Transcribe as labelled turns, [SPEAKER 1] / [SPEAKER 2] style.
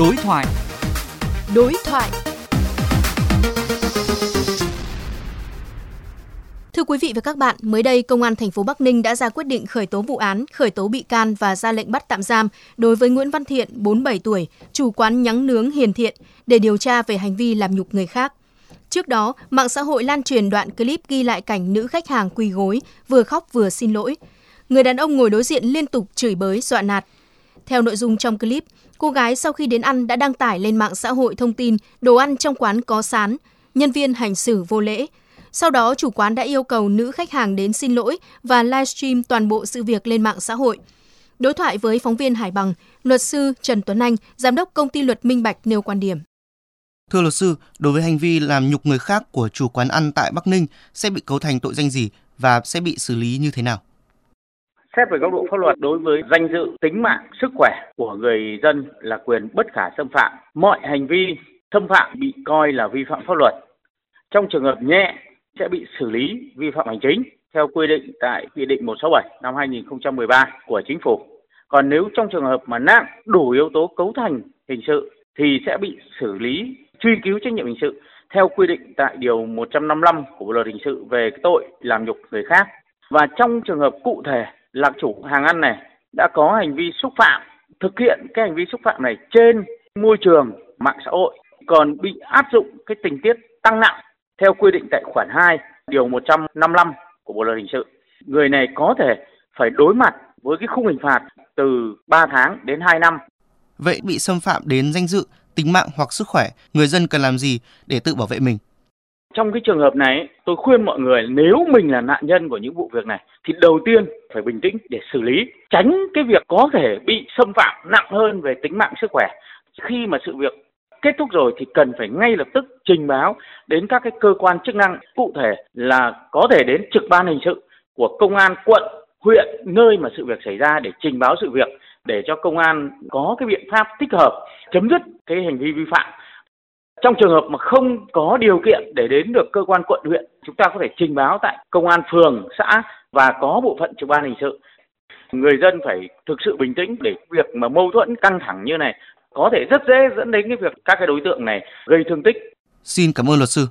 [SPEAKER 1] Đối thoại.
[SPEAKER 2] Đối thoại. Thưa quý vị và các bạn, mới đây Công an thành phố Bắc Ninh đã ra quyết định khởi tố vụ án, khởi tố bị can và ra lệnh bắt tạm giam đối với Nguyễn Văn Thiện, 47 tuổi, chủ quán nhắng nướng Hiền Thiện để điều tra về hành vi làm nhục người khác. Trước đó, mạng xã hội lan truyền đoạn clip ghi lại cảnh nữ khách hàng quỳ gối, vừa khóc vừa xin lỗi. Người đàn ông ngồi đối diện liên tục chửi bới, dọa nạt. Theo nội dung trong clip, cô gái sau khi đến ăn đã đăng tải lên mạng xã hội thông tin đồ ăn trong quán có sán, nhân viên hành xử vô lễ. Sau đó, chủ quán đã yêu cầu nữ khách hàng đến xin lỗi và livestream toàn bộ sự việc lên mạng xã hội. Đối thoại với phóng viên Hải Bằng, luật sư Trần Tuấn Anh, giám đốc công ty luật Minh Bạch nêu quan điểm.
[SPEAKER 3] Thưa luật sư, đối với hành vi làm nhục người khác của chủ quán ăn tại Bắc Ninh sẽ bị cấu thành tội danh gì và sẽ bị xử lý như thế nào?
[SPEAKER 4] Xét về góc độ pháp luật đối với danh dự, tính mạng, sức khỏe của người dân là quyền bất khả xâm phạm. Mọi hành vi xâm phạm bị coi là vi phạm pháp luật. Trong trường hợp nhẹ sẽ bị xử lý vi phạm hành chính theo quy định tại Nghị định 167 năm 2013 của Chính phủ. Còn nếu trong trường hợp mà nặng đủ yếu tố cấu thành hình sự thì sẽ bị xử lý truy cứu trách nhiệm hình sự theo quy định tại điều 155 của Bộ luật hình sự về tội làm nhục người khác. Và trong trường hợp cụ thể là chủ hàng ăn này đã có hành vi xúc phạm, thực hiện cái hành vi xúc phạm này trên môi trường mạng xã hội còn bị áp dụng cái tình tiết tăng nặng theo quy định tại khoản 2 điều 155 của Bộ luật hình sự. Người này có thể phải đối mặt với cái khung hình phạt từ 3 tháng đến 2 năm.
[SPEAKER 3] Vậy bị xâm phạm đến danh dự, tính mạng hoặc sức khỏe, người dân cần làm gì để tự bảo vệ mình?
[SPEAKER 4] Trong cái trường hợp này, tôi khuyên mọi người nếu mình là nạn nhân của những vụ việc này thì đầu tiên phải bình tĩnh để xử lý, tránh cái việc có thể bị xâm phạm nặng hơn về tính mạng sức khỏe. Khi mà sự việc kết thúc rồi thì cần phải ngay lập tức trình báo đến các cái cơ quan chức năng cụ thể là có thể đến trực ban hình sự của công an quận, huyện nơi mà sự việc xảy ra để trình báo sự việc để cho công an có cái biện pháp thích hợp chấm dứt cái hành vi vi phạm trong trường hợp mà không có điều kiện để đến được cơ quan quận huyện, chúng ta có thể trình báo tại công an phường, xã và có bộ phận trực ban hình sự. Người dân phải thực sự bình tĩnh để việc mà mâu thuẫn căng thẳng như này có thể rất dễ dẫn đến cái việc các cái đối tượng này gây thương tích.
[SPEAKER 3] Xin cảm ơn luật sư.